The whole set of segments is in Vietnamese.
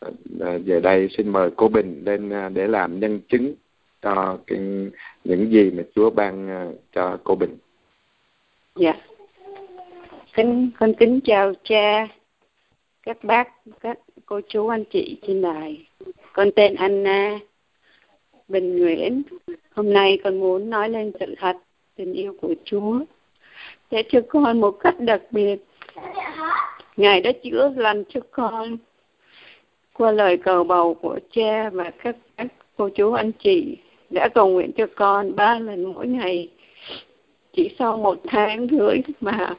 Ờ, về đây xin mời cô Bình lên ờ, để làm nhân chứng cho cái, những gì mà Chúa ban ờ, cho cô Bình. Dạ. Kính con kính chào cha, các bác, các cô chú anh chị trên đài. Con tên Anna Bình Nguyễn. Hôm nay con muốn nói lên sự thật tình yêu của Chúa để cho con một cách đặc biệt. Ngài đã chữa lành cho con qua lời cầu bầu của cha và các, các cô chú anh chị đã cầu nguyện cho con ba lần mỗi ngày. Chỉ sau một tháng rưỡi mà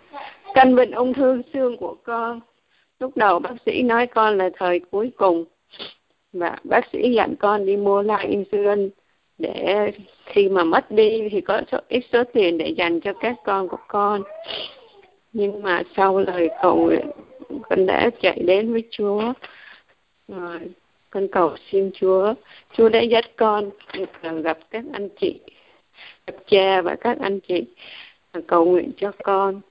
căn bệnh ung thư xương của con lúc đầu bác sĩ nói con là thời cuối cùng và bác sĩ dặn con đi mua lại insulin để khi mà mất đi thì có số, ít số tiền để dành cho các con của con. Nhưng mà sau lời cầu nguyện con đã chạy đến với Chúa rồi con cầu xin Chúa. Chúa đã dắt con được gặp các anh chị gặp cha và các anh chị. Cầu nguyện cho con.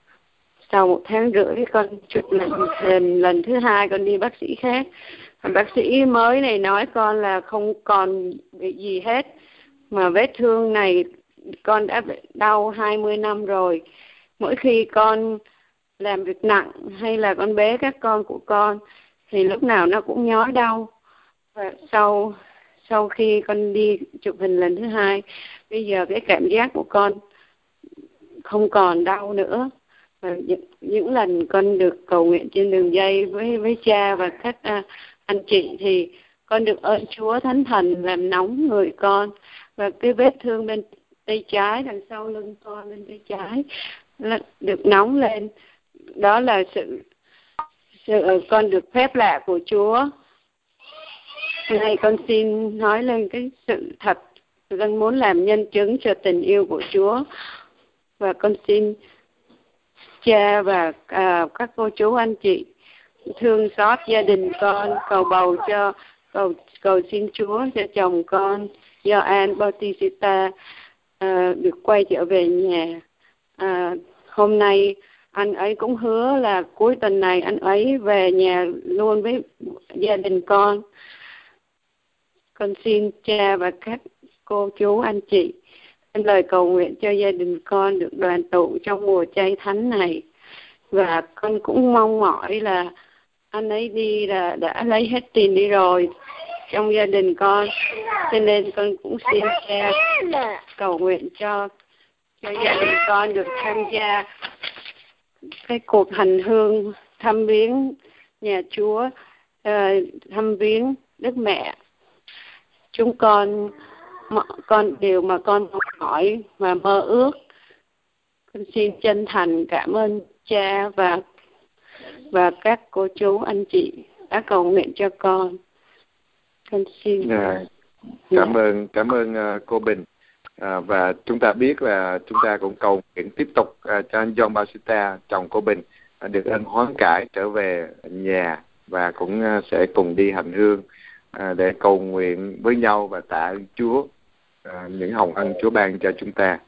Sau một tháng rưỡi con chụp lần lần, lần thứ hai con đi bác sĩ khác. Bác sĩ mới này nói con là không còn bị gì hết. Mà vết thương này con đã đau 20 năm rồi. Mỗi khi con làm việc nặng hay là con bế các con của con thì lúc nào nó cũng nhói đau. Và sau sau khi con đi chụp hình lần thứ hai bây giờ cái cảm giác của con không còn đau nữa. Và những, những lần con được cầu nguyện trên đường dây với với cha và các uh, anh chị thì con được ơn Chúa Thánh Thần làm nóng người con. Và cái vết thương bên tay trái đằng sau lưng con bên tay trái được nóng lên. Đó là sự Ờ, ờ, con được phép lạ của Chúa. Này con xin nói lên cái sự thật. Con muốn làm nhân chứng cho tình yêu của Chúa. Và con xin cha và à, các cô chú anh chị thương xót gia đình con cầu bầu cho cầu cầu xin Chúa cho chồng con Gioan Bautista à, được quay trở về nhà. À, hôm nay anh ấy cũng hứa là cuối tuần này anh ấy về nhà luôn với gia đình con. Con xin cha và các cô chú, anh chị, xin lời cầu nguyện cho gia đình con được đoàn tụ trong mùa chay thánh này. Và con cũng mong mỏi là anh ấy đi là đã lấy hết tiền đi rồi trong gia đình con. Cho nên con cũng xin cha cầu nguyện cho cho gia đình con được tham gia cái cuộc hành hương thăm viếng nhà Chúa uh, thăm viếng Đức Mẹ. Chúng con con điều mà con hỏi và mơ ước con xin chân thành cảm ơn cha và và các cô chú anh chị đã cầu nguyện cho con. Con xin à, cảm yeah. ơn cảm ơn uh, cô Bình à, và chúng ta biết là chúng ta cũng cầu nguyện tiếp tục à, cho anh John Bautista chồng cô Bình à, được ân hoán cải trở về nhà và cũng à, sẽ cùng đi hành hương à, để cầu nguyện với nhau và tạ ơn Chúa à, những hồng ân Chúa ban cho chúng ta.